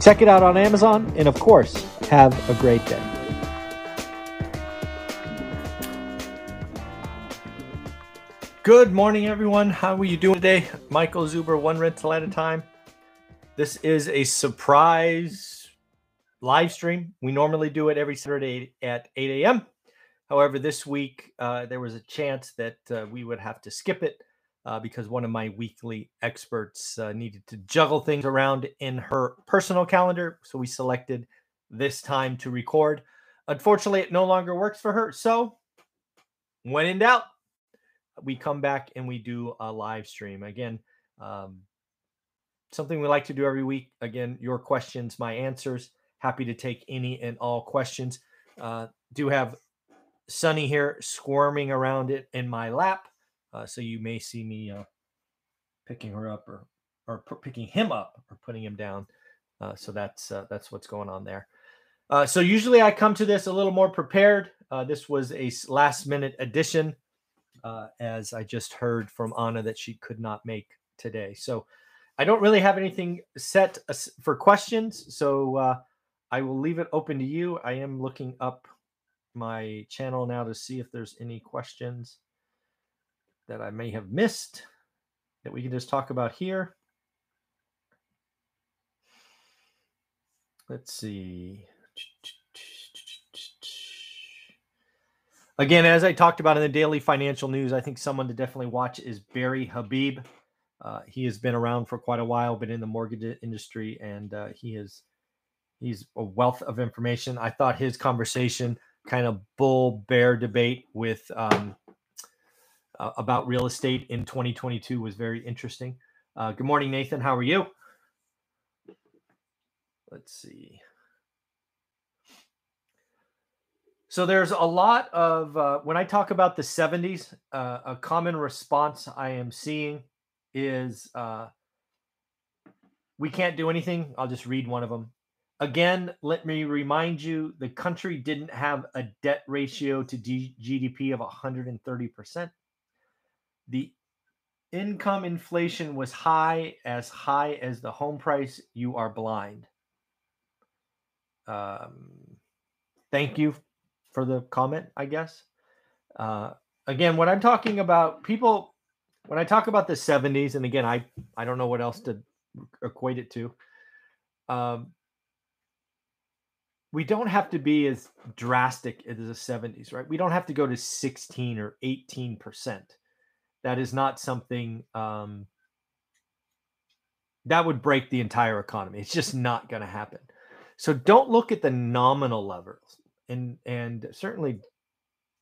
Check it out on Amazon, and of course, have a great day. Good morning, everyone. How are you doing today? Michael Zuber, one rental at a time. This is a surprise live stream. We normally do it every Saturday at 8 a.m. However, this week uh, there was a chance that uh, we would have to skip it uh, because one of my weekly experts uh, needed to juggle things around in her personal calendar. So we selected this time to record. Unfortunately, it no longer works for her. So when in doubt, we come back and we do a live stream. Again, um, something we like to do every week. Again, your questions, my answers. Happy to take any and all questions. Uh, do have Sunny here squirming around it in my lap. Uh, so you may see me uh, picking her up or or picking him up or putting him down. Uh, so that's uh, that's what's going on there. Uh, so usually I come to this a little more prepared. Uh, this was a last minute addition, as I just heard from Anna that she could not make today. So I don't really have anything set for questions. So I will leave it open to you. I am looking up my channel now to see if there's any questions that I may have missed that we can just talk about here. Let's see. Again, as I talked about in the daily financial news, I think someone to definitely watch is Barry Habib. Uh, he has been around for quite a while, been in the mortgage industry, and uh, he is he's a wealth of information. I thought his conversation, kind of bull bear debate with um, uh, about real estate in 2022 was very interesting. Uh, good morning, Nathan. How are you? Let's see. So there's a lot of uh, when I talk about the 70s, uh, a common response I am seeing is uh, we can't do anything. I'll just read one of them. Again, let me remind you the country didn't have a debt ratio to D- GDP of 130% the income inflation was high, as high as the home price, you are blind. Um, thank you for the comment, I guess. Uh, again, when I'm talking about people, when I talk about the 70s, and again, I, I don't know what else to equate it to. Um, we don't have to be as drastic as the 70s, right? We don't have to go to 16 or 18 percent that is not something um, that would break the entire economy. It's just not going to happen. So don't look at the nominal levels, and and certainly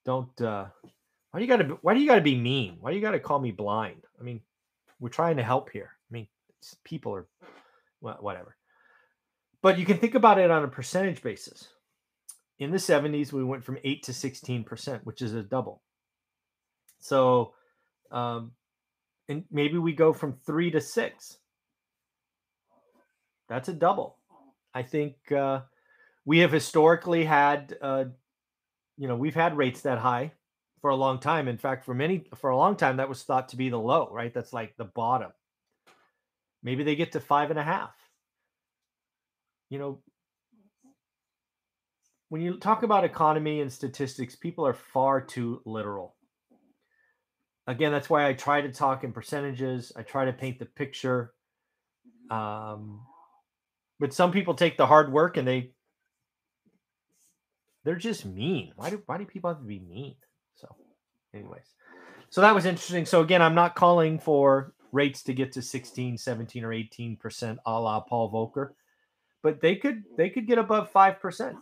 don't. Uh, why do you got to? Why do you got to be mean? Why do you got to call me blind? I mean, we're trying to help here. I mean, people are well, whatever. But you can think about it on a percentage basis. In the 70s, we went from 8 to 16%, which is a double. So um, and maybe we go from three to six. That's a double. I think uh, we have historically had, uh, you know, we've had rates that high for a long time. In fact, for many, for a long time, that was thought to be the low, right? That's like the bottom. Maybe they get to five and a half. You know, when you talk about economy and statistics, people are far too literal again, that's why I try to talk in percentages. I try to paint the picture. Um, but some people take the hard work and they they're just mean. Why do why do people have to be mean? So, anyways, so that was interesting. So again, I'm not calling for rates to get to 16, 17, or 18 percent, a la Paul Volcker, but they could they could get above five percent.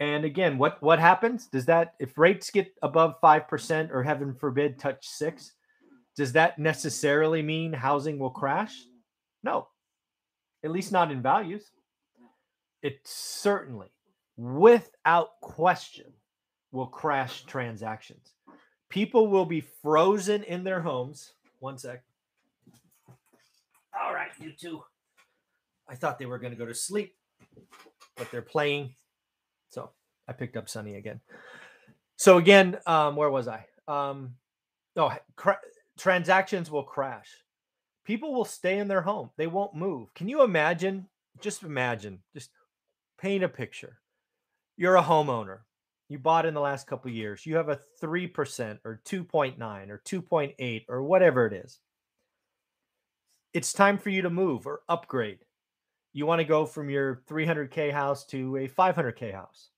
And again, what what happens? Does that if rates get above five percent or heaven forbid touch six, does that necessarily mean housing will crash? No, at least not in values. it certainly, without question, will crash transactions. People will be frozen in their homes. One sec. All right, you two. I thought they were going to go to sleep, but they're playing. I picked up Sunny again. So again, um, where was I? Um, no, cra- transactions will crash. People will stay in their home. They won't move. Can you imagine? Just imagine. Just paint a picture. You're a homeowner. You bought in the last couple years. You have a 3% or 2.9 or 2.8 or whatever it is. It's time for you to move or upgrade. You want to go from your 300K house to a 500K house.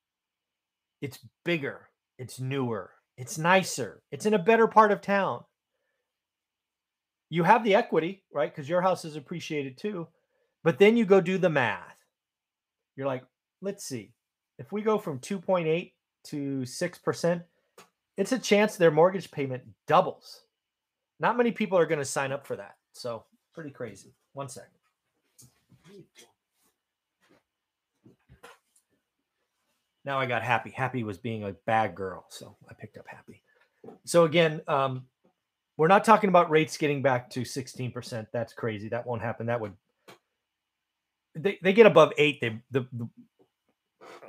It's bigger, it's newer, it's nicer, it's in a better part of town. You have the equity, right? Because your house is appreciated too. But then you go do the math. You're like, let's see. If we go from 2.8 to 6%, it's a chance their mortgage payment doubles. Not many people are going to sign up for that. So, pretty crazy. One second. Now I got happy. Happy was being a bad girl. So, I picked up happy. So, again, um, we're not talking about rates getting back to 16%. That's crazy. That won't happen. That would they, they get above eight, they the, the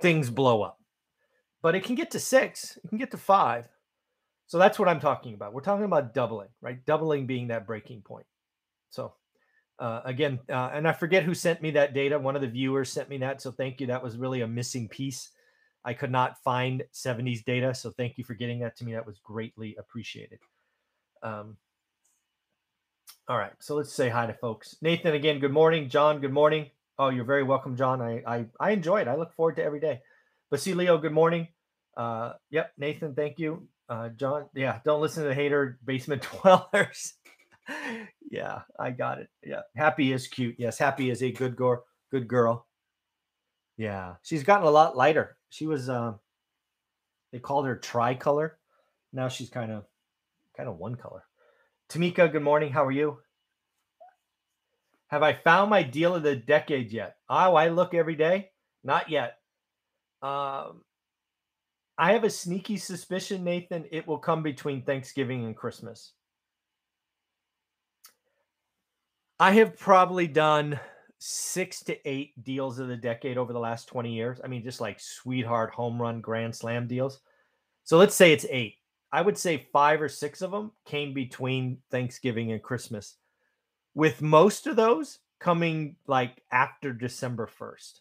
things blow up. But it can get to six, it can get to five. So that's what I'm talking about. We're talking about doubling, right? Doubling being that breaking point. So uh, again, uh, and I forget who sent me that data. One of the viewers sent me that. So thank you. That was really a missing piece. I could not find 70s data. So thank you for getting that to me. That was greatly appreciated. Um, all right. So let's say hi to folks. Nathan, again, good morning. John, good morning. Oh, you're very welcome, John. I I, I enjoy it. I look forward to every day. Basilio, good morning. Uh, yep, Nathan, thank you. Uh, John, yeah, don't listen to the hater basement dwellers. yeah, I got it. Yeah, happy is cute. Yes, happy is a good girl. Good girl. Yeah, she's gotten a lot lighter. She was, uh, they called her tricolor. Now she's kind of, kind of one color. Tamika, good morning. How are you? Have I found my deal of the decade yet? Oh, I look every day. Not yet. Um, I have a sneaky suspicion, Nathan, it will come between Thanksgiving and Christmas. I have probably done six to eight deals of the decade over the last 20 years. I mean, just like sweetheart home run grand slam deals. So let's say it's eight. I would say five or six of them came between Thanksgiving and Christmas with most of those coming like after December 1st.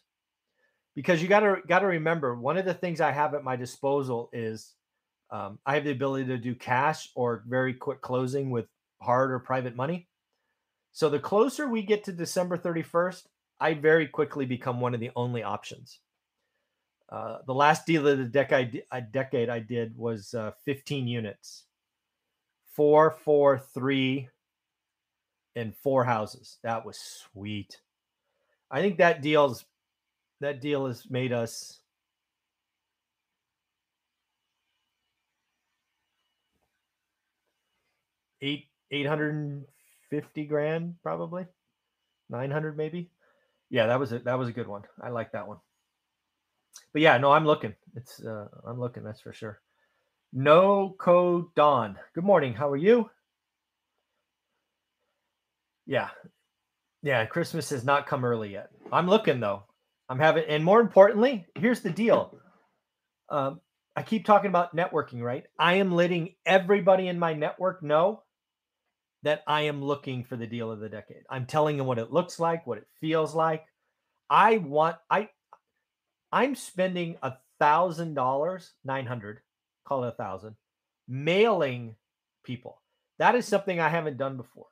Because you got to got to remember one of the things I have at my disposal is um, I have the ability to do cash or very quick closing with hard or private money. So the closer we get to December 31st, I very quickly become one of the only options. Uh, the last deal of the decade, a decade I did was uh, 15 units, four, four, three, and four houses. That was sweet. I think that deal's that deal has made us eight eight hundred and fifty grand probably nine hundred maybe. Yeah, that was a that was a good one. I like that one. But yeah, no, I'm looking. It's uh I'm looking, that's for sure. No code Dawn. Good morning. How are you? Yeah. Yeah. Christmas has not come early yet. I'm looking though. I'm having, and more importantly, here's the deal. Um, I keep talking about networking, right? I am letting everybody in my network know that I am looking for the deal of the decade. I'm telling them what it looks like, what it feels like. I want, I, I'm spending a thousand dollars, 900, call it a thousand, mailing people. That is something I haven't done before.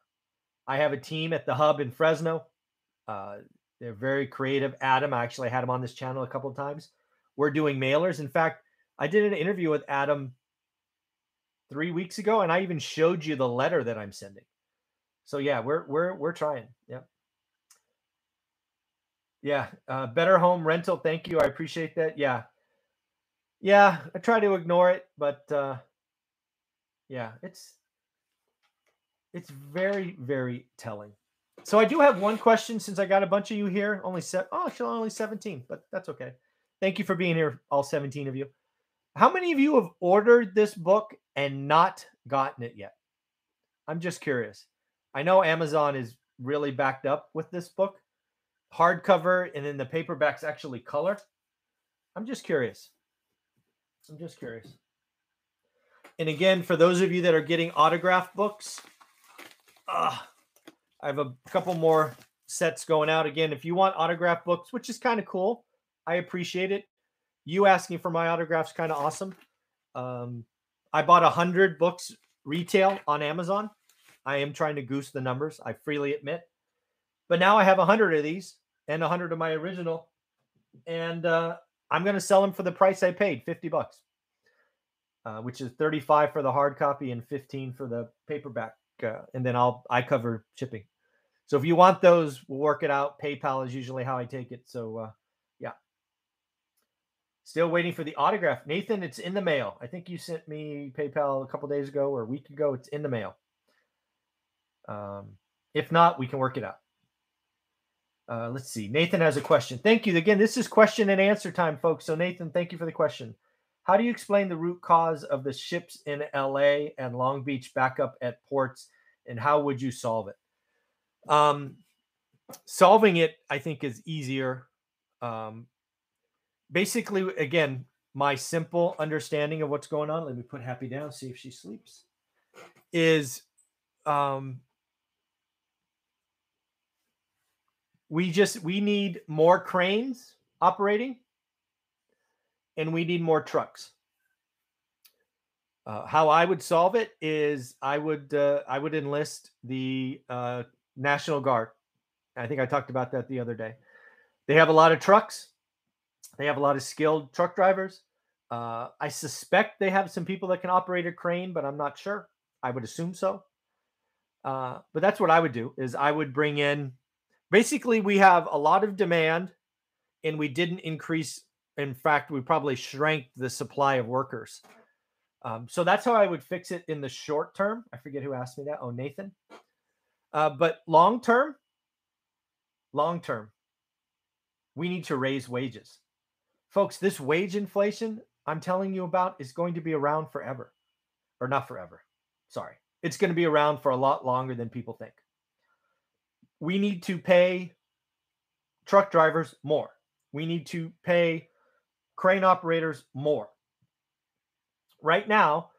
I have a team at the hub in Fresno. Uh, they're very creative. Adam, I actually had him on this channel a couple of times. We're doing mailers. In fact, I did an interview with Adam three weeks ago, and I even showed you the letter that I'm sending. So yeah, we're we're we're trying. Yeah. Yeah. Uh, better home rental. Thank you. I appreciate that. Yeah. Yeah. I try to ignore it, but uh, yeah, it's it's very, very telling. so I do have one question since I got a bunch of you here. Only set. Oh, actually, only 17, but that's okay. Thank you for being here, all 17 of you. How many of you have ordered this book and not gotten it yet? I'm just curious. I know Amazon is really backed up with this book, hardcover, and then the paperback's actually color. I'm just curious. I'm just curious. And again, for those of you that are getting autograph books, uh, I have a couple more sets going out. Again, if you want autograph books, which is kind of cool, I appreciate it. You asking for my autographs kind of awesome. Um, I bought a hundred books retail on Amazon. I am trying to goose the numbers. I freely admit, but now I have a hundred of these and a hundred of my original, and uh, I'm going to sell them for the price I paid, fifty bucks, uh, which is thirty-five for the hard copy and fifteen for the paperback, uh, and then I'll I cover shipping. So if you want those, we'll work it out. PayPal is usually how I take it. So uh. Still waiting for the autograph. Nathan, it's in the mail. I think you sent me PayPal a couple days ago or a week ago. It's in the mail. Um, if not, we can work it out. Uh, let's see. Nathan has a question. Thank you. Again, this is question and answer time, folks. So, Nathan, thank you for the question. How do you explain the root cause of the ships in LA and Long Beach backup at ports, and how would you solve it? Um, solving it, I think, is easier. Um, basically, again, my simple understanding of what's going on. Let me put Happy down, see if she sleeps. Is um, we just we need more cranes operating, and we need more trucks. Uh, how I would solve it is I would uh, I would enlist the uh, National Guard. I think I talked about that the other day. They have a lot of trucks. They have a lot of skilled truck drivers. Uh, I suspect they have some people that can operate a crane, but I'm not sure. I would assume so. Uh, but that's what I would do. Is I would bring in. Basically, we have a lot of demand, and we didn't increase. In fact, we probably shrank the supply of workers. Um, so that's how I would fix it in the short term. I forget who asked me that. Oh, Nathan. Uh, but long term, long term, we need to raise wages. Folks, this wage inflation I'm telling you about is going to be around forever, or not forever. Sorry. It's going to be around for a lot longer than people think. We need to pay truck drivers more. We need to pay crane operators more. Right now,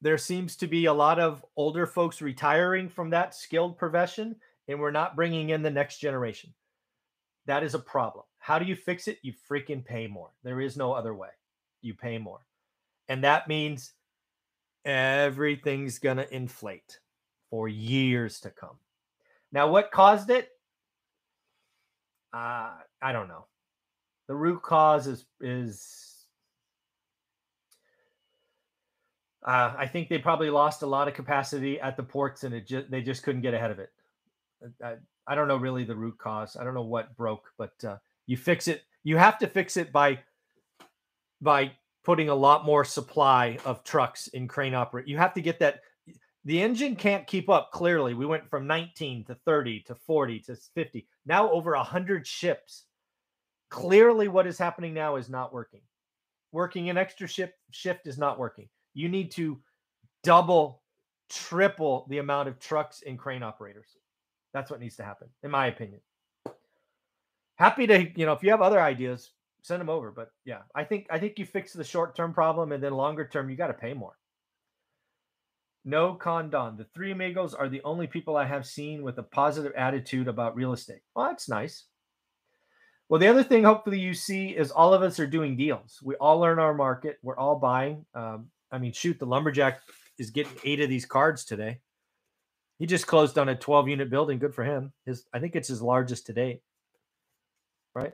there seems to be a lot of older folks retiring from that skilled profession, and we're not bringing in the next generation. That is a problem. How do you fix it? You freaking pay more. There is no other way. You pay more. And that means everything's going to inflate for years to come. Now, what caused it? Uh, I don't know. The root cause is is Uh, I think they probably lost a lot of capacity at the ports, and it just they just couldn't get ahead of it. Uh, I, I don't know really the root cause. I don't know what broke, but uh, you fix it. You have to fix it by by putting a lot more supply of trucks in crane operate. You have to get that. The engine can't keep up. Clearly, we went from 19 to 30 to 40 to 50. Now over 100 ships. Clearly, what is happening now is not working. Working an extra shift shift is not working you need to double, triple the amount of trucks and crane operators. That's what needs to happen, in my opinion. Happy to, you know, if you have other ideas, send them over. But yeah, I think I think you fix the short term problem, and then longer term, you got to pay more. No condon. The three amigos are the only people I have seen with a positive attitude about real estate. Well, that's nice. Well, the other thing, hopefully, you see is all of us are doing deals. We all learn our market. We're all buying. Um, I mean, shoot, the lumberjack is getting eight of these cards today. He just closed on a 12 unit building. Good for him. His, I think it's his largest to date. Right?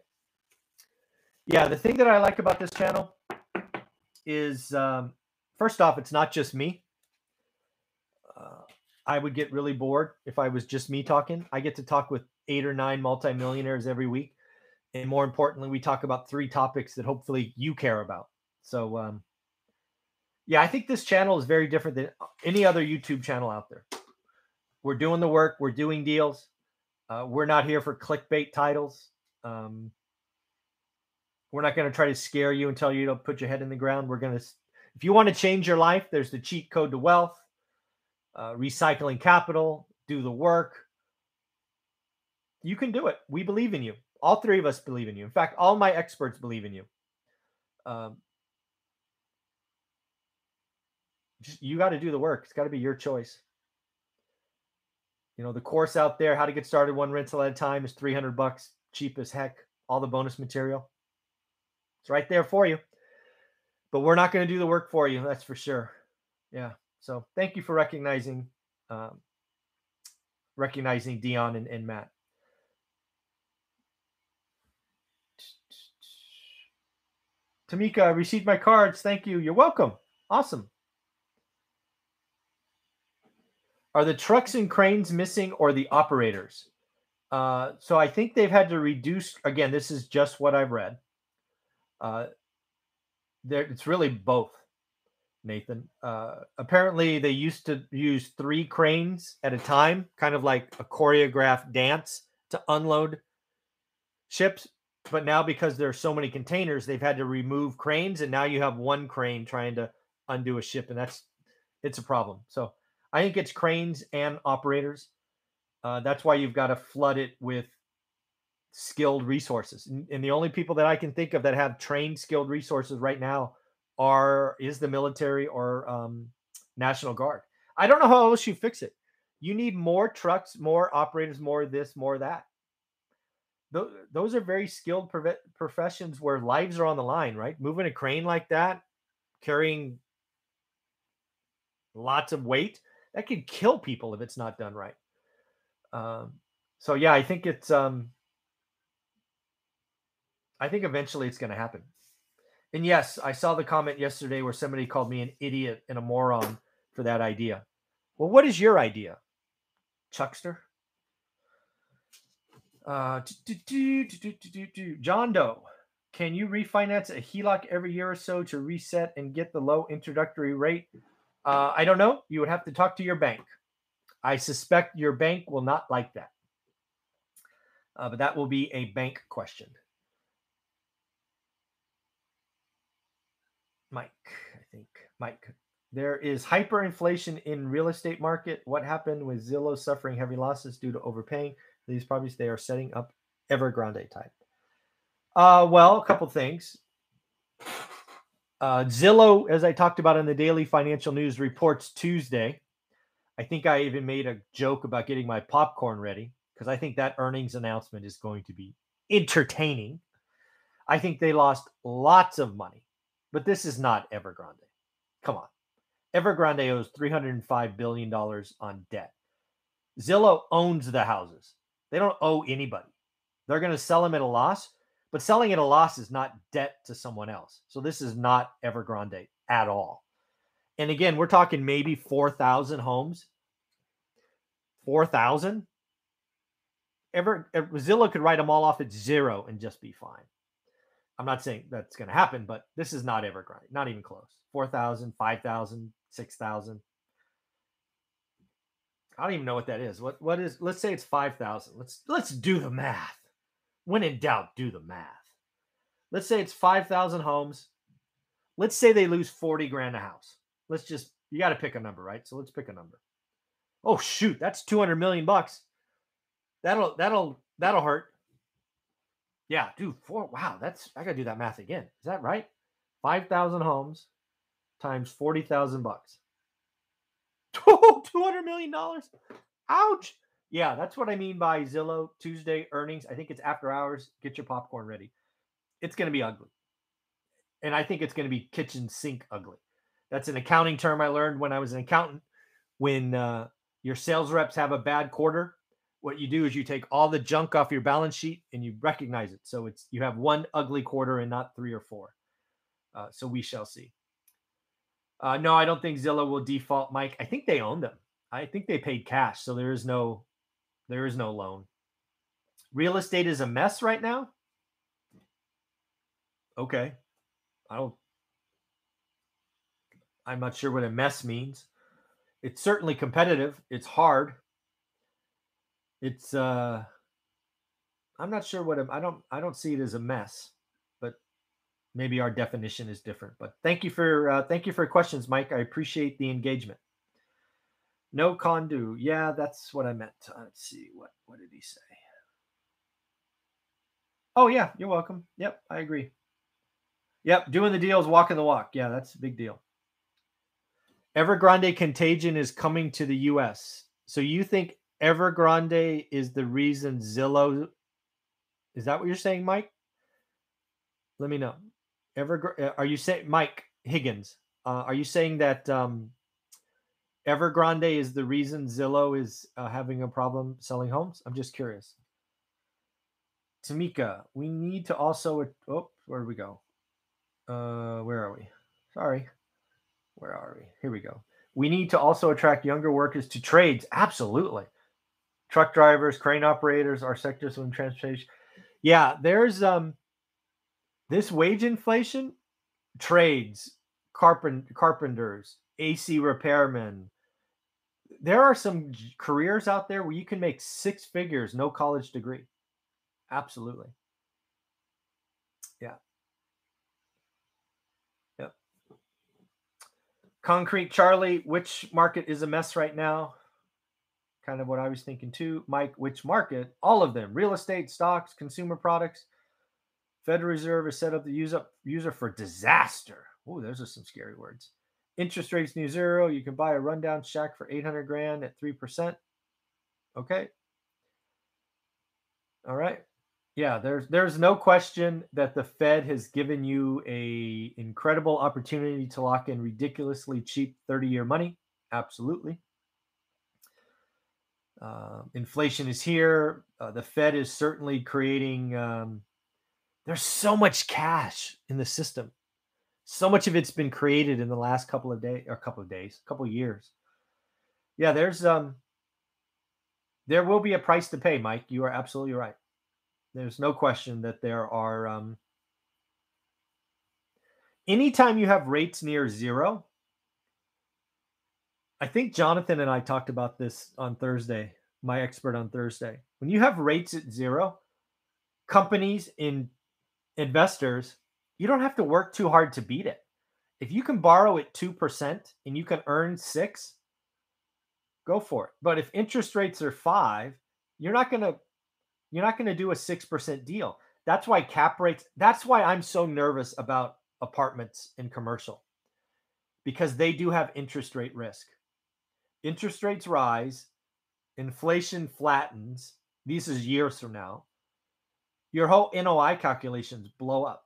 Yeah, the thing that I like about this channel is um, first off, it's not just me. Uh, I would get really bored if I was just me talking. I get to talk with eight or nine multimillionaires every week. And more importantly, we talk about three topics that hopefully you care about. So, um, yeah, I think this channel is very different than any other YouTube channel out there. We're doing the work, we're doing deals. Uh, we're not here for clickbait titles. Um, we're not going to try to scare you and tell you to put your head in the ground. We're going to, if you want to change your life, there's the cheat code to wealth, uh, recycling capital, do the work. You can do it. We believe in you. All three of us believe in you. In fact, all my experts believe in you. Um, you got to do the work. It's got to be your choice. You know, the course out there, how to get started one rental at a time, is 300 bucks, cheap as heck. All the bonus material. It's right there for you. But we're not going to do the work for you. That's for sure. Yeah. So thank you for recognizing um, recognizing Dion and, and Matt. Tamika, I received my cards. Thank you. You're welcome. Awesome. Are the trucks and cranes missing or the operators? Uh, so I think they've had to reduce. Again, this is just what I've read. Uh, there, it's really both, Nathan. Uh, apparently, they used to use three cranes at a time, kind of like a choreographed dance to unload ships. But now, because there are so many containers, they've had to remove cranes, and now you have one crane trying to undo a ship, and that's it's a problem. So I think it's cranes and operators. Uh, that's why you've got to flood it with skilled resources. And, the only people that I can think of that have trained skilled resources right now are is the military or um, National Guard. I don't know how else you fix it. You need more trucks, more operators, more this, more that. Those are very skilled professions where lives are on the line, right? Moving a crane like that, carrying lots of weight that could kill people if it's not done right. Um, so yeah, I think it's um, I think eventually it's going to happen. And yes, I saw the comment yesterday where somebody called me an idiot and a moron for that idea. Well, what is your idea, Chuckster? Uh, John Doe, can you refinance a HELOC every year or so to reset and get the low introductory rate? Uh, I don't know. You would have to talk to your bank. I suspect your bank will not like that. Uh, but that will be a bank question. Mike, I think. Mike, there is hyperinflation in real estate market. What happened with Zillow suffering heavy losses due to overpaying? These properties they are setting up Evergrande type. Uh, well, a couple things. Uh, Zillow, as I talked about in the daily financial news, reports Tuesday. I think I even made a joke about getting my popcorn ready because I think that earnings announcement is going to be entertaining. I think they lost lots of money, but this is not Evergrande. Come on. Evergrande owes $305 billion on debt. Zillow owns the houses. They don't owe anybody. They're going to sell them at a loss. But selling at a loss is not debt to someone else. So this is not Evergrande at all. And again, we're talking maybe 4,000 homes. 4,000? Ever Zillow could write them all off at zero and just be fine. I'm not saying that's going to happen, but this is not Evergrande, not even close. 4,000, 5,000, 6,000. I don't even know what that is. What what is let's say it's 5,000. Let's let's do the math. When in doubt, do the math. Let's say it's 5,000 homes. Let's say they lose 40 grand a house. Let's just, you got to pick a number, right? So let's pick a number. Oh, shoot, that's 200 million bucks. That'll, that'll, that'll hurt. Yeah, dude, four, wow, that's, I got to do that math again. Is that right? 5,000 homes times 40,000 bucks. $200 million. Ouch. Yeah, that's what I mean by Zillow Tuesday earnings. I think it's after hours. Get your popcorn ready. It's going to be ugly. And I think it's going to be kitchen sink ugly. That's an accounting term I learned when I was an accountant. When uh, your sales reps have a bad quarter, what you do is you take all the junk off your balance sheet and you recognize it. So it's you have one ugly quarter and not three or four. Uh, so we shall see. Uh, no, I don't think Zillow will default, Mike. I think they own them. I think they paid cash, so there is no there is no loan. Real estate is a mess right now. Okay. I don't I'm not sure what a mess means. It's certainly competitive. It's hard. It's uh I'm not sure what I don't I don't see it as a mess, but maybe our definition is different. But thank you for uh, thank you for questions, Mike. I appreciate the engagement. No condu. Yeah, that's what I meant. Uh, let's see what what did he say? Oh yeah, you're welcome. Yep, I agree. Yep, doing the deals, walking the walk. Yeah, that's a big deal. Evergrande Contagion is coming to the U.S. So you think Evergrande is the reason Zillow? Is that what you're saying, Mike? Let me know. Ever uh, are you saying Mike Higgins? Uh, are you saying that um, Evergrande is the reason Zillow is uh, having a problem selling homes? I'm just curious. Tamika, we need to also. Oh, where do we go? Uh, where are we? Sorry. Where are we? Here we go. We need to also attract younger workers to trades. Absolutely. Truck drivers, crane operators, our sectors of transportation. Yeah, there's um this wage inflation, trades, carpent carpenters, AC repairmen, there are some careers out there where you can make six figures, no college degree. Absolutely. Yeah. Yep. Concrete Charlie, which market is a mess right now? Kind of what I was thinking too. Mike, which market? All of them real estate, stocks, consumer products. Federal Reserve is set up the user, user for disaster. Oh, those are some scary words. Interest rates near zero. You can buy a rundown shack for 800 grand at 3%. Okay. All right. Yeah, there's there's no question that the Fed has given you a incredible opportunity to lock in ridiculously cheap 30-year money. Absolutely. Uh, inflation is here. Uh, the Fed is certainly creating. Um, there's so much cash in the system so much of it's been created in the last couple of days or couple of days couple of years yeah there's um there will be a price to pay mike you are absolutely right there's no question that there are um anytime you have rates near zero i think jonathan and i talked about this on thursday my expert on thursday when you have rates at zero companies in investors you don't have to work too hard to beat it. If you can borrow at 2% and you can earn 6, go for it. But if interest rates are 5, you're not going to you're not going to do a 6% deal. That's why cap rates that's why I'm so nervous about apartments in commercial. Because they do have interest rate risk. Interest rates rise, inflation flattens. This is years from now. Your whole NOI calculations blow up.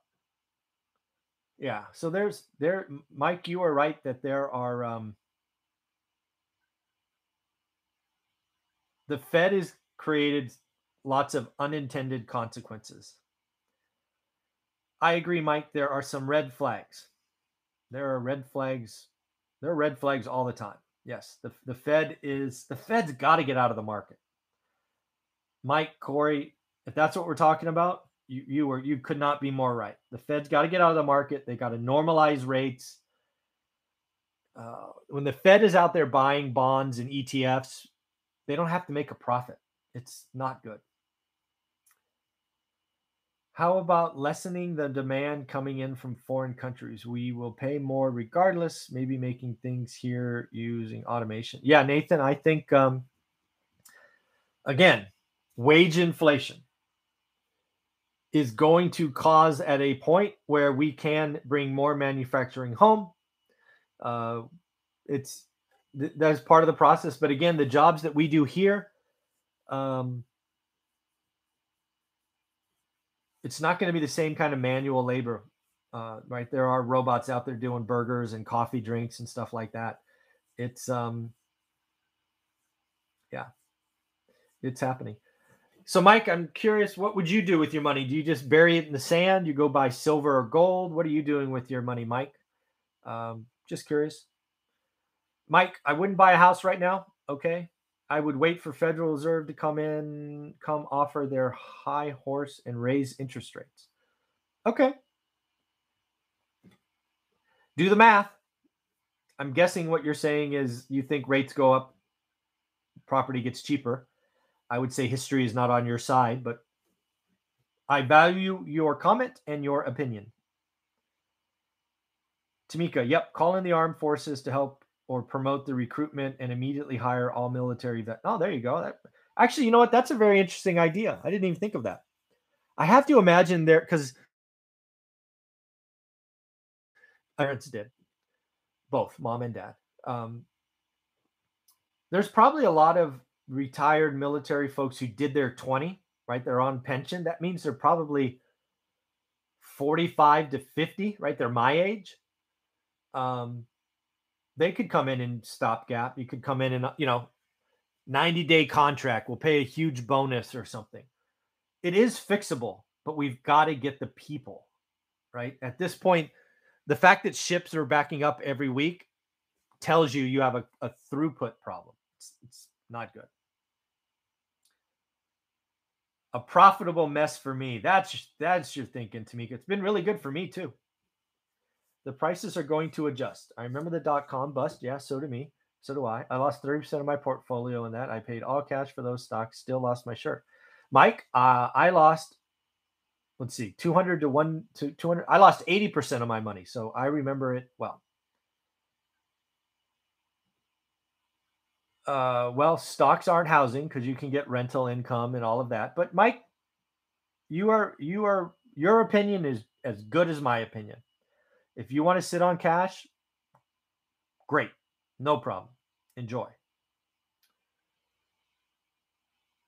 Yeah. So there's there, Mike. You are right that there are. Um, the Fed has created lots of unintended consequences. I agree, Mike. There are some red flags. There are red flags. There are red flags all the time. Yes, the, the Fed is the Fed's got to get out of the market. Mike, Corey, if that's what we're talking about, you you were you could not be more right. The Fed's got to get out of the market. They got to normalize rates. Uh, when the Fed is out there buying bonds and ETFs, they don't have to make a profit. It's not good. How about lessening the demand coming in from foreign countries? We will pay more regardless, maybe making things here using automation. Yeah, Nathan, I think, um, again, wage inflation is going to cause at a point where we can bring more manufacturing home. Uh, it's th- that's part of the process. But again, the jobs that we do here, um, it's not going to be the same kind of manual labor, uh, right? There are robots out there doing burgers and coffee drinks and stuff like that. It's um, yeah, it's happening. So, Mike, I'm curious, what would you do with your money? Do you just bury it in the sand? You go buy silver or gold? What are you doing with your money, Mike? Um, just curious. Mike, I wouldn't buy a house right now. Okay. I would wait for Federal Reserve to come in, come offer their high horse and raise interest rates. Okay. Do the math. I'm guessing what you're saying is you think rates go up, property gets cheaper. I would say history is not on your side, but I value your comment and your opinion. Tamika, yep, call in the armed forces to help or promote the recruitment and immediately hire all military vet. Oh, there you go. That, actually, you know what? That's a very interesting idea. I didn't even think of that. I have to imagine there because parents did both mom and dad. Um, there's probably a lot of retired military folks who did their 20, right? They're on pension. That means they're probably 45 to 50, right? They're my age. Um, they could come in and stopgap. You could come in and, you know, 90 day contract. We'll pay a huge bonus or something. It is fixable, but we've got to get the people, right? At this point, the fact that ships are backing up every week tells you you have a, a throughput problem. It's, it's not good. A profitable mess for me. That's that's your thinking, Tamika. It's been really good for me too. The prices are going to adjust. I remember the dot com bust. Yeah, so do me. So do I. I lost 30% of my portfolio in that. I paid all cash for those stocks, still lost my shirt. Mike, uh, I lost let's see, 200 to 1 to 200. I lost 80% of my money. So I remember it well. Uh, well, stocks aren't housing because you can get rental income and all of that. But Mike, you are you are your opinion is as good as my opinion. If you want to sit on cash, great, no problem. Enjoy.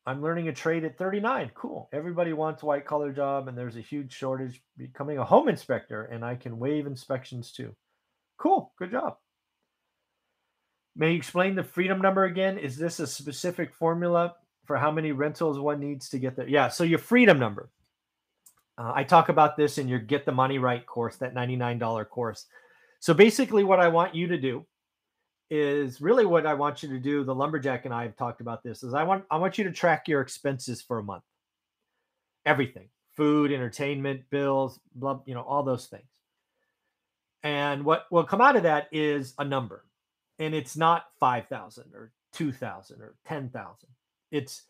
I'm learning a trade at 39. Cool. Everybody wants a white collar job, and there's a huge shortage becoming a home inspector, and I can waive inspections too. Cool. Good job. May you explain the freedom number again? Is this a specific formula for how many rentals one needs to get there? Yeah. So your freedom number. Uh, I talk about this in your Get the Money Right course, that $99 course. So basically, what I want you to do is really what I want you to do. The lumberjack and I have talked about this. Is I want I want you to track your expenses for a month. Everything, food, entertainment, bills, blah, you know, all those things. And what will come out of that is a number, and it's not five thousand or two thousand or ten thousand. It's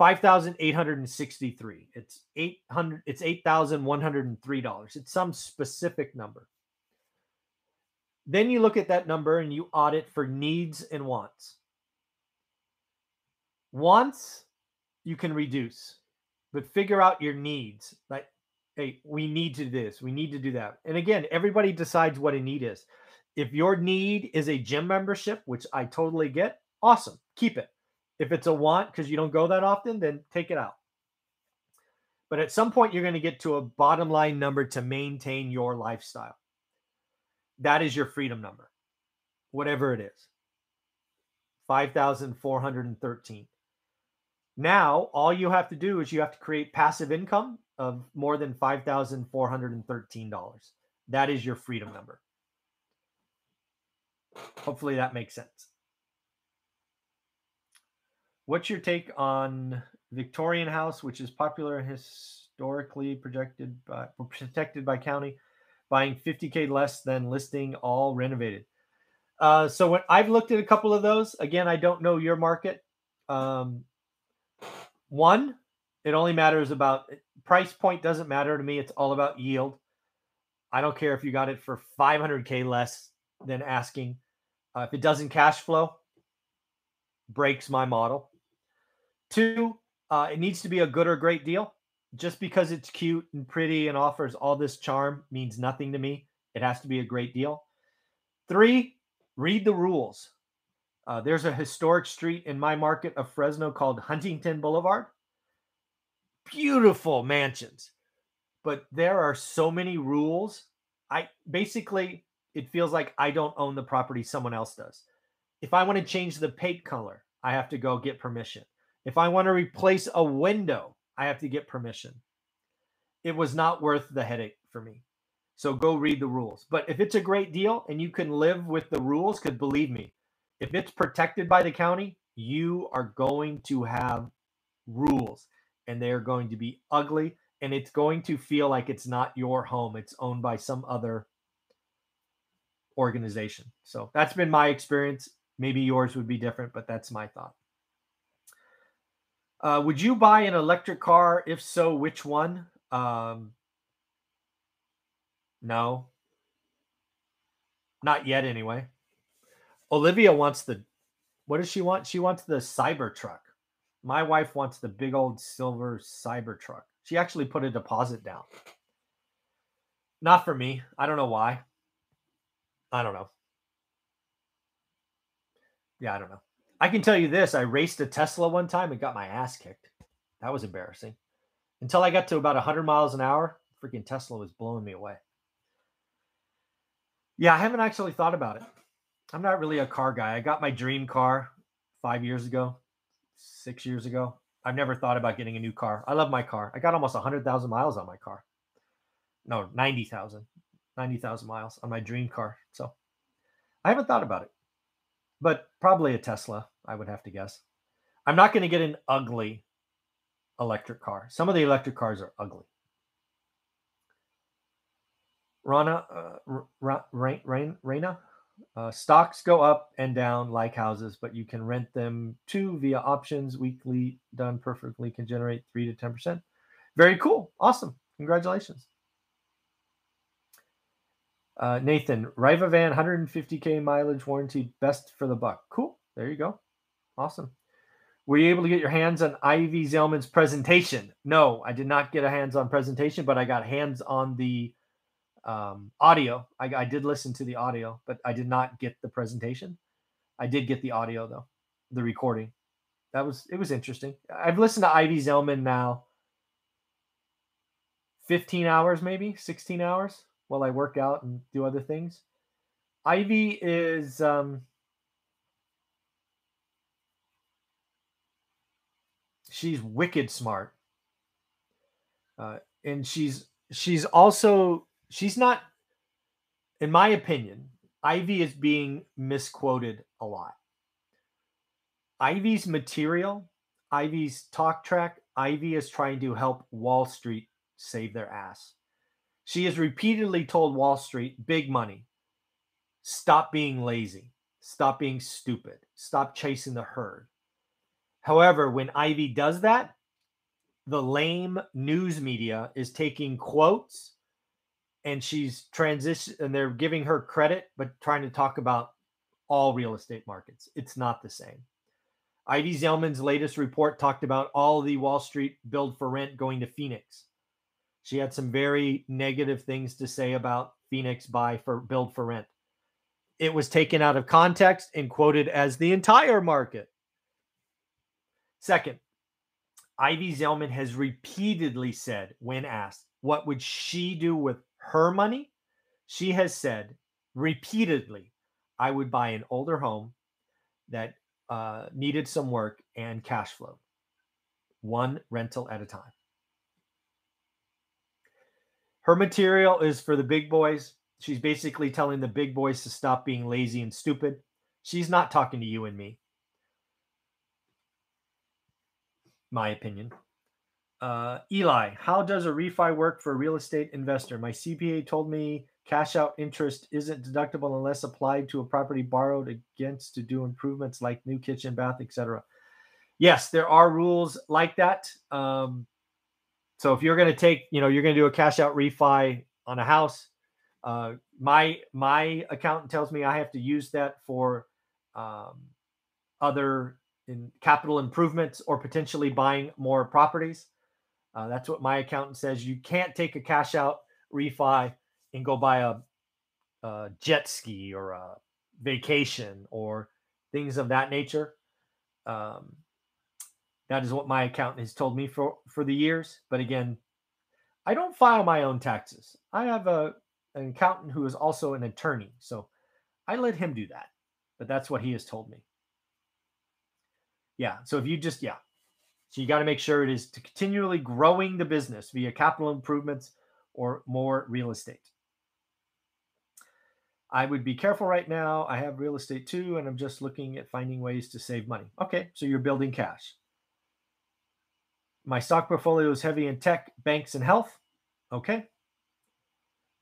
five thousand eight hundred and sixty-three. It's eight hundred. It's eight thousand one hundred and three dollars. It's some specific number. Then you look at that number and you audit for needs and wants. Wants you can reduce, but figure out your needs. Like, hey, we need to do this, we need to do that. And again, everybody decides what a need is. If your need is a gym membership, which I totally get, awesome, keep it. If it's a want because you don't go that often, then take it out. But at some point, you're going to get to a bottom line number to maintain your lifestyle. That is your freedom number, whatever it is. 5,413. Now, all you have to do is you have to create passive income of more than $5,413. That is your freedom number. Hopefully that makes sense. What's your take on Victorian House, which is popular historically projected by protected by county? buying 50k less than listing all renovated. Uh, so when I've looked at a couple of those, again, I don't know your market. Um, one, it only matters about price point doesn't matter to me. It's all about yield. I don't care if you got it for 500k less than asking. Uh, if it doesn't cash flow, breaks my model. Two, uh, it needs to be a good or great deal just because it's cute and pretty and offers all this charm means nothing to me. It has to be a great deal. Three, read the rules. Uh, there's a historic street in my market of Fresno called Huntington Boulevard. Beautiful mansions, but there are so many rules. I basically, it feels like I don't own the property, someone else does. If I want to change the paint color, I have to go get permission. If I want to replace a window, I have to get permission. It was not worth the headache for me. So go read the rules. But if it's a great deal and you can live with the rules, because believe me, if it's protected by the county, you are going to have rules and they're going to be ugly and it's going to feel like it's not your home. It's owned by some other organization. So that's been my experience. Maybe yours would be different, but that's my thought. Uh, would you buy an electric car? If so, which one? Um, no, not yet. Anyway, Olivia wants the. What does she want? She wants the Cybertruck. My wife wants the big old silver Cybertruck. She actually put a deposit down. Not for me. I don't know why. I don't know. Yeah, I don't know. I can tell you this I raced a Tesla one time and got my ass kicked. That was embarrassing. Until I got to about 100 miles an hour, freaking Tesla was blowing me away. Yeah, I haven't actually thought about it. I'm not really a car guy. I got my dream car five years ago, six years ago. I've never thought about getting a new car. I love my car. I got almost 100,000 miles on my car. No, 90,000. 90,000 miles on my dream car. So I haven't thought about it, but probably a Tesla, I would have to guess. I'm not going to get an ugly electric car. Some of the electric cars are ugly. Rana, uh, Raina, Raina, uh, stocks go up and down like houses, but you can rent them too via options. Weekly done perfectly can generate three to ten percent. Very cool, awesome, congratulations. Uh, Nathan, Riva van, 150k mileage warranty, best for the buck. Cool, there you go, awesome. Were you able to get your hands on Ivy Zelman's presentation? No, I did not get a hands-on presentation, but I got hands on the um, audio. I, I did listen to the audio, but I did not get the presentation. I did get the audio though, the recording. That was it was interesting. I've listened to Ivy Zelman now 15 hours, maybe 16 hours while I work out and do other things. Ivy is um, she's wicked smart, uh, and she's she's also she's not, in my opinion, Ivy is being misquoted a lot. Ivy's material, Ivy's talk track, Ivy is trying to help Wall Street save their ass. She has repeatedly told Wall Street, big money, stop being lazy, stop being stupid, stop chasing the herd. However, when Ivy does that, the lame news media is taking quotes and she's transition and they're giving her credit but trying to talk about all real estate markets. It's not the same. Ivy zelman's latest report talked about all the wall street build for rent going to phoenix she had some very negative things to say about phoenix buy for build for rent. It was taken out of context and quoted as the entire market. Second ivy zelman has repeatedly said when asked what would she do with her money, she has said repeatedly, I would buy an older home that uh, needed some work and cash flow, one rental at a time. Her material is for the big boys. She's basically telling the big boys to stop being lazy and stupid. She's not talking to you and me. My opinion. Uh, Eli, how does a refi work for a real estate investor? My CPA told me cash out interest isn't deductible unless applied to a property borrowed against to do improvements like new kitchen, bath, etc. Yes, there are rules like that. Um, so if you're going to take, you know, you're going to do a cash out refi on a house, uh, my my accountant tells me I have to use that for um, other capital improvements or potentially buying more properties. Uh, that's what my accountant says. You can't take a cash out refi and go buy a, a jet ski or a vacation or things of that nature. Um, that is what my accountant has told me for for the years. But again, I don't file my own taxes. I have a an accountant who is also an attorney, so I let him do that. But that's what he has told me. Yeah. So if you just yeah, so you got to make sure it is to continually growing the business via capital improvements or more real estate. I would be careful right now. I have real estate too, and I'm just looking at finding ways to save money. Okay, so you're building cash. My stock portfolio is heavy in tech, banks, and health. Okay.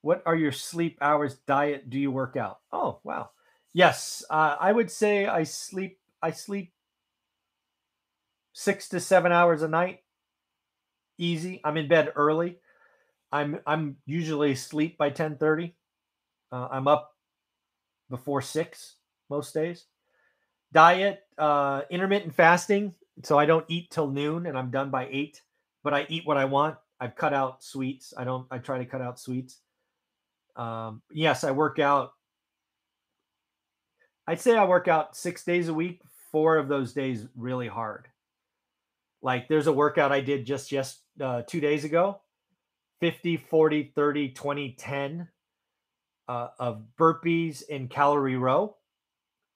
What are your sleep hours, diet? Do you work out? Oh, wow. Yes, uh, I would say I sleep. I sleep six to seven hours a night. Easy. I'm in bed early. I'm I'm usually asleep by 10:30. Uh, I'm up before six most days. Diet, uh, intermittent fasting, so I don't eat till noon and I'm done by eight. But I eat what I want. I've cut out sweets. I don't. I try to cut out sweets. Um, yes, I work out. I'd say I work out six days a week. Four of those days really hard. Like there's a workout I did just just uh, two days ago 50, 40, 30, 20, 10 uh, of burpees in calorie row.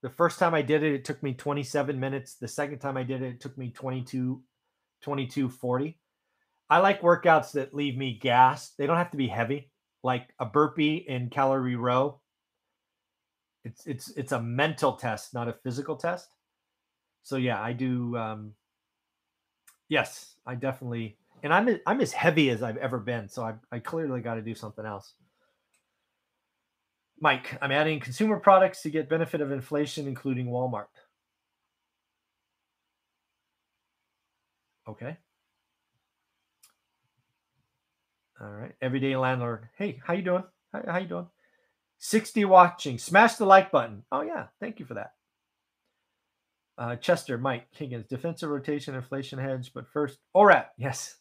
The first time I did it, it took me 27 minutes. The second time I did it, it took me 22, 22, 40. I like workouts that leave me gassed. They don't have to be heavy, like a burpee in calorie row. It's it's it's a mental test, not a physical test. So yeah, I do. Um, yes, I definitely and I'm I'm as heavy as I've ever been, so I I clearly got to do something else. Mike, I'm adding consumer products to get benefit of inflation, including Walmart. Okay. All right. Everyday landlord. Hey, how you doing? How, how you doing? 60 watching. Smash the like button. Oh yeah, thank you for that. Uh, Chester, Mike, Higgins, defensive rotation, inflation hedge. But first, ORAT. Yes.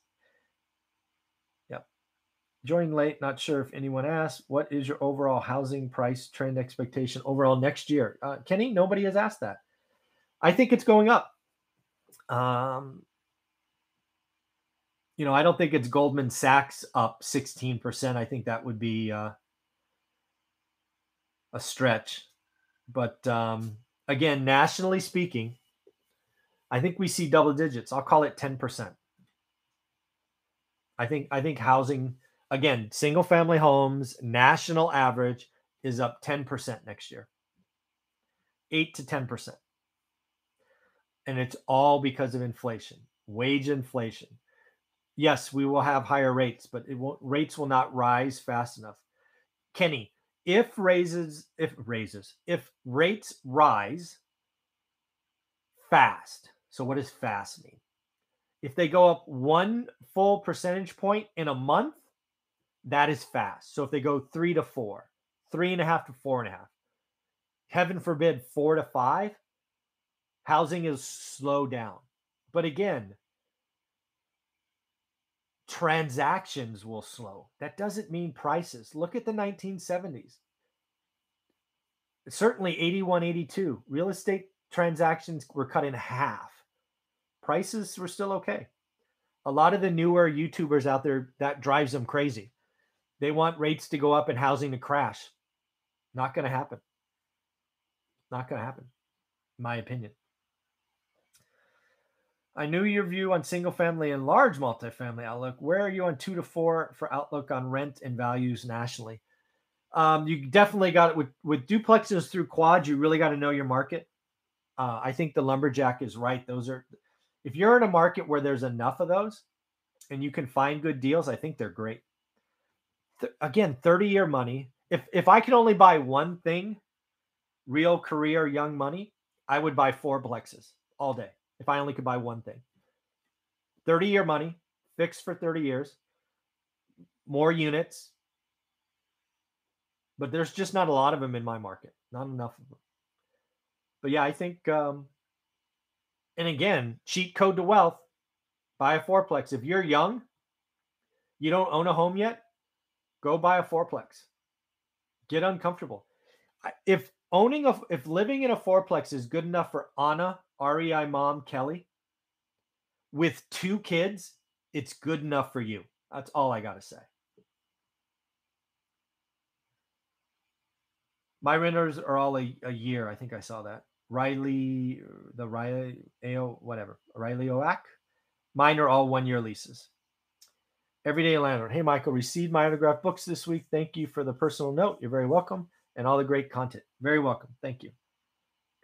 Joining late, not sure if anyone asked, what is your overall housing price trend expectation overall next year? Uh, Kenny, nobody has asked that. I think it's going up. Um, you know, I don't think it's Goldman Sachs up 16%. I think that would be uh, a stretch. But um, again, nationally speaking, I think we see double digits. I'll call it 10%. I think I think housing again, single family homes, national average is up 10% next year. 8 to 10%. And it's all because of inflation, wage inflation. Yes, we will have higher rates, but it won't, rates will not rise fast enough. Kenny, if raises, if raises, if rates rise fast, so what does fast mean? If they go up one full percentage point in a month, that is fast. So if they go three to four, three and a half to four and a half, heaven forbid, four to five, housing is slow down. But again, transactions will slow. That doesn't mean prices. Look at the 1970s. Certainly 81, 82, real estate transactions were cut in half. Prices were still okay. A lot of the newer YouTubers out there, that drives them crazy they want rates to go up and housing to crash. Not going to happen. Not going to happen, in my opinion. I knew your view on single family and large multifamily outlook. Where are you on two to four for outlook on rent and values nationally? Um, you definitely got it with, with duplexes through quad. You really got to know your market. Uh, I think the lumberjack is right. Those are, if you're in a market where there's enough of those and you can find good deals, I think they're great th- again, 30 year money. If if I could only buy one thing, real career young money, I would buy four plexes all day. If I only could buy one thing. 30 year money, fixed for 30 years, more units. But there's just not a lot of them in my market. Not enough of them. But yeah, I think um and again, cheat code to wealth. Buy a fourplex. If you're young, you don't own a home yet, Go buy a fourplex. Get uncomfortable. If owning a if living in a fourplex is good enough for Anna, REI mom Kelly, with two kids, it's good enough for you. That's all I gotta say. My renters are all a, a year. I think I saw that. Riley, the Riley, AO, whatever. Riley Oak. Mine are all one year leases. Everyday Landlord. Hey, Michael, received my autographed books this week. Thank you for the personal note. You're very welcome. And all the great content. Very welcome. Thank you.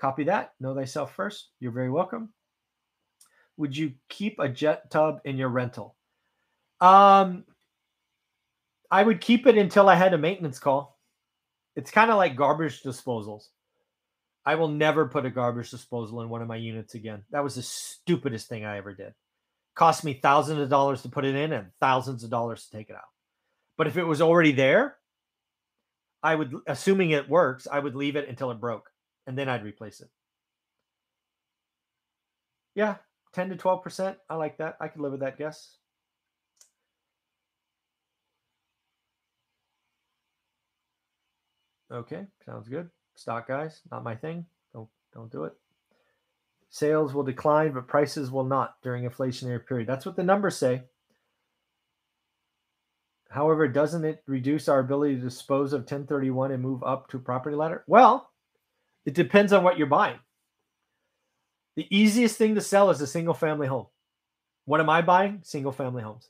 Copy that. Know thyself first. You're very welcome. Would you keep a jet tub in your rental? Um, I would keep it until I had a maintenance call. It's kind of like garbage disposals. I will never put a garbage disposal in one of my units again. That was the stupidest thing I ever did cost me thousands of dollars to put it in and thousands of dollars to take it out. But if it was already there, I would, assuming it works, I would leave it until it broke and then I'd replace it. Yeah, 10 to 12%. I like that. I could live with that guess. Okay, sounds good. Stock guys, not my thing. Don't don't do it. Sales will decline, but prices will not during inflationary period. That's what the numbers say. However, doesn't it reduce our ability to dispose of 1031 and move up to property ladder? Well, it depends on what you're buying. The easiest thing to sell is a single family home. What am I buying? Single family homes.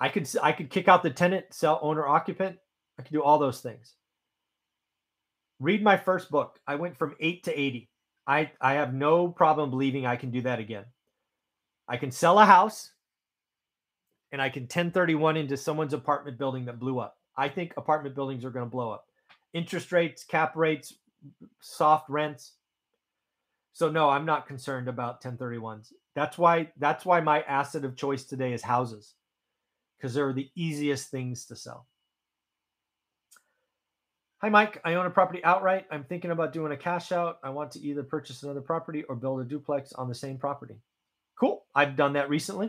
I could I could kick out the tenant, sell owner occupant. I could do all those things. Read my first book. I went from 8 to 80. I I have no problem believing I can do that again. I can sell a house and I can 1031 into someone's apartment building that blew up. I think apartment buildings are going to blow up. Interest rates, cap rates, soft rents. So no, I'm not concerned about 1031s. That's why that's why my asset of choice today is houses because they're the easiest things to sell. Hi Mike, I own a property outright. I'm thinking about doing a cash out. I want to either purchase another property or build a duplex on the same property. Cool. I've done that recently.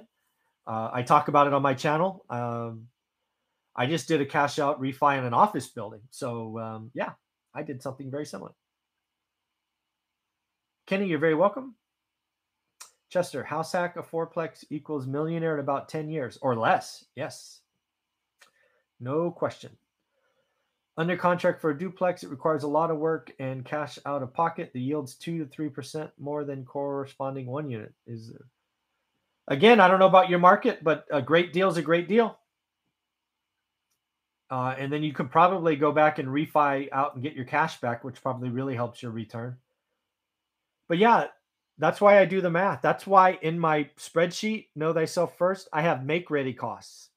Uh, I talk about it on my channel. Um, I just did a cash out refi on an office building. So um, yeah, I did something very similar. Kenny, you're very welcome. Chester, house hack a fourplex equals millionaire in about 10 years or less. Yes. No question. Under contract for a duplex, it requires a lot of work and cash out of pocket. The yield's two to three percent more than corresponding one unit. Is again, I don't know about your market, but a great deal is a great deal. Uh, and then you could probably go back and refi out and get your cash back, which probably really helps your return. But yeah, that's why I do the math. That's why in my spreadsheet, know thyself first, I have make ready costs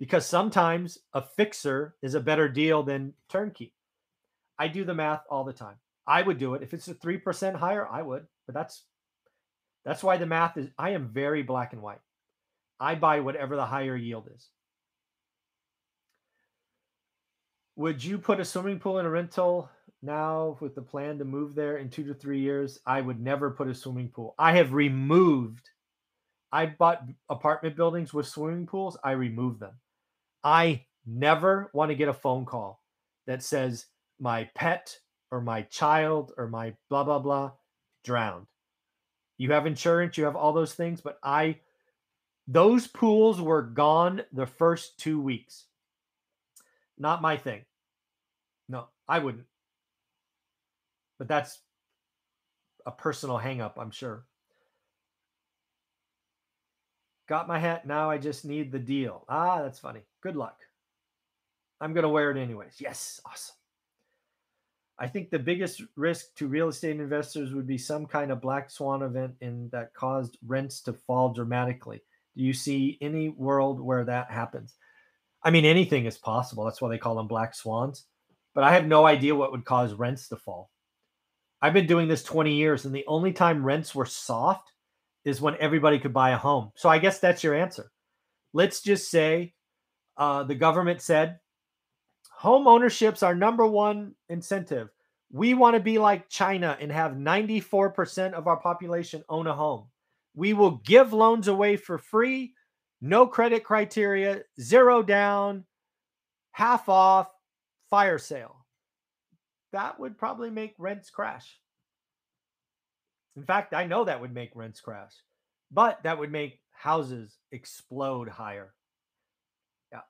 because sometimes a fixer is a better deal than turnkey. I do the math all the time. I would do it if it's a 3% higher, I would, but that's that's why the math is I am very black and white. I buy whatever the higher yield is. Would you put a swimming pool in a rental now with the plan to move there in two to three years? I would never put a swimming pool. I have removed, I bought apartment buildings with swimming pools. I removed them. I never want to get a phone call that says my pet or my child or my blah, blah, blah drowned. You have insurance, you have all those things, but I, those pools were gone the first two weeks. Not my thing. No, I wouldn't. But that's a personal hangup, I'm sure. Got my hat. Now I just need the deal. Ah, that's funny. Good luck. I'm going to wear it anyways. Yes. Awesome. I think the biggest risk to real estate investors would be some kind of black swan event in that caused rents to fall dramatically. Do you see any world where that happens? I mean, anything is possible. That's why they call them black swans but I have no idea what would cause rents to fall. I've been doing this 20 years, and the only time rents were soft is when everybody could buy a home. So I guess that's your answer. Let's just say uh, the government said home ownership's our number one incentive. We want to be like China and have 94% of our population own a home. We will give loans away for free, no credit criteria, zero down, half off, fire sale. That would probably make rents crash. In fact, I know that would make rents crash, but that would make houses explode higher. Yeah.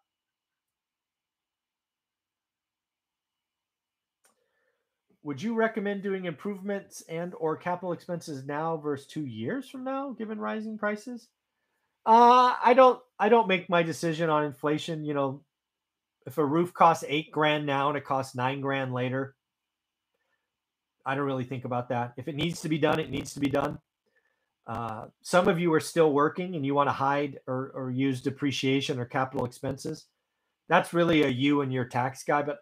Would you recommend doing improvements and or capital expenses now versus 2 years from now given rising prices? Uh I don't I don't make my decision on inflation, you know, if a roof costs eight grand now and it costs nine grand later, I don't really think about that. If it needs to be done, it needs to be done. Uh, some of you are still working and you want to hide or, or use depreciation or capital expenses. That's really a you and your tax guy, but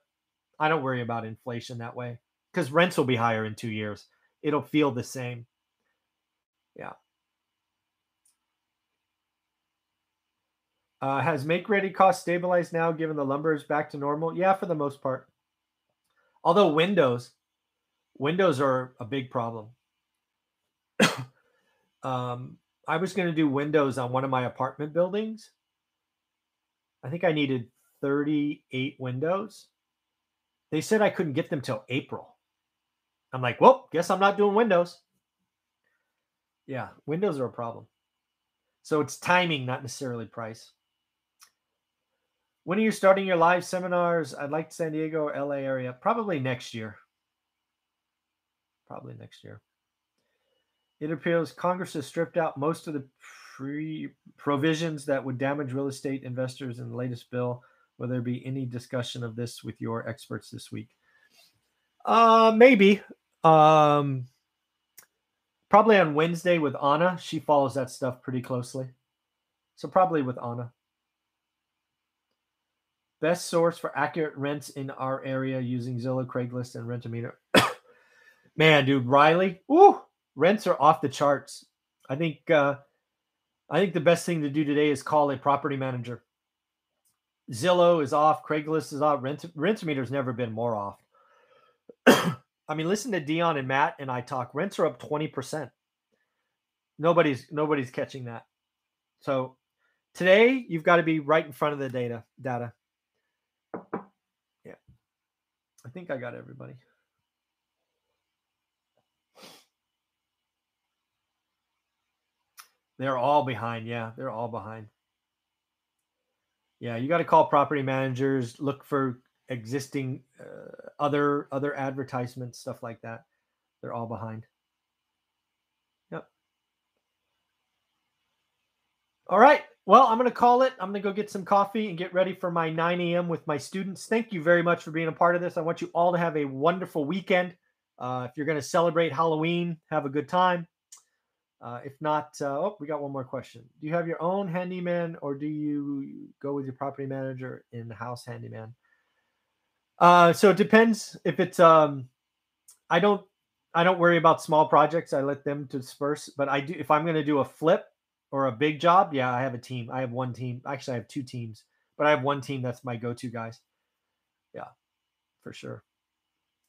I don't worry about inflation that way because rents will be higher in two years. It'll feel the same. Yeah. Uh, has make ready cost stabilized now given the lumber is back to normal? Yeah, for the most part. Although windows, windows are a big problem. um, I was going to do windows on one of my apartment buildings. I think I needed 38 windows. They said I couldn't get them till April. I'm like, well, guess I'm not doing windows. Yeah, windows are a problem. So it's timing, not necessarily price. When are you starting your live seminars? I'd like San Diego or LA area. Probably next year. Probably next year. It appears Congress has stripped out most of the pre provisions that would damage real estate investors in the latest bill. Will there be any discussion of this with your experts this week? Uh, maybe. Um, probably on Wednesday with Anna. She follows that stuff pretty closely. So probably with Anna. Best source for accurate rents in our area using Zillow, Craigslist, and Rentometer. Man, dude, Riley, ooh, rents are off the charts. I think uh, I think the best thing to do today is call a property manager. Zillow is off, Craigslist is off, Rent Rentometer's never been more off. I mean, listen to Dion and Matt and I talk. Rents are up twenty percent. Nobody's nobody's catching that. So today you've got to be right in front of the data data. Yeah. I think I got everybody. They're all behind. Yeah, they're all behind. Yeah, you got to call property managers, look for existing uh, other other advertisements, stuff like that. They're all behind. Yep. All right. Well, I'm going to call it. I'm going to go get some coffee and get ready for my 9 a.m. with my students. Thank you very much for being a part of this. I want you all to have a wonderful weekend. Uh, if you're going to celebrate Halloween, have a good time. Uh, if not, uh, oh, we got one more question. Do you have your own handyman or do you go with your property manager in the house handyman? Uh, so it depends if it's, um, I don't, I don't worry about small projects. I let them disperse, but I do, if I'm going to do a flip, or a big job, yeah, I have a team. I have one team. Actually, I have two teams, but I have one team that's my go-to guys. Yeah, for sure.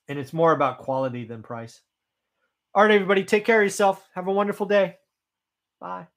And it's more about quality than price. All right, everybody, take care of yourself. Have a wonderful day. Bye.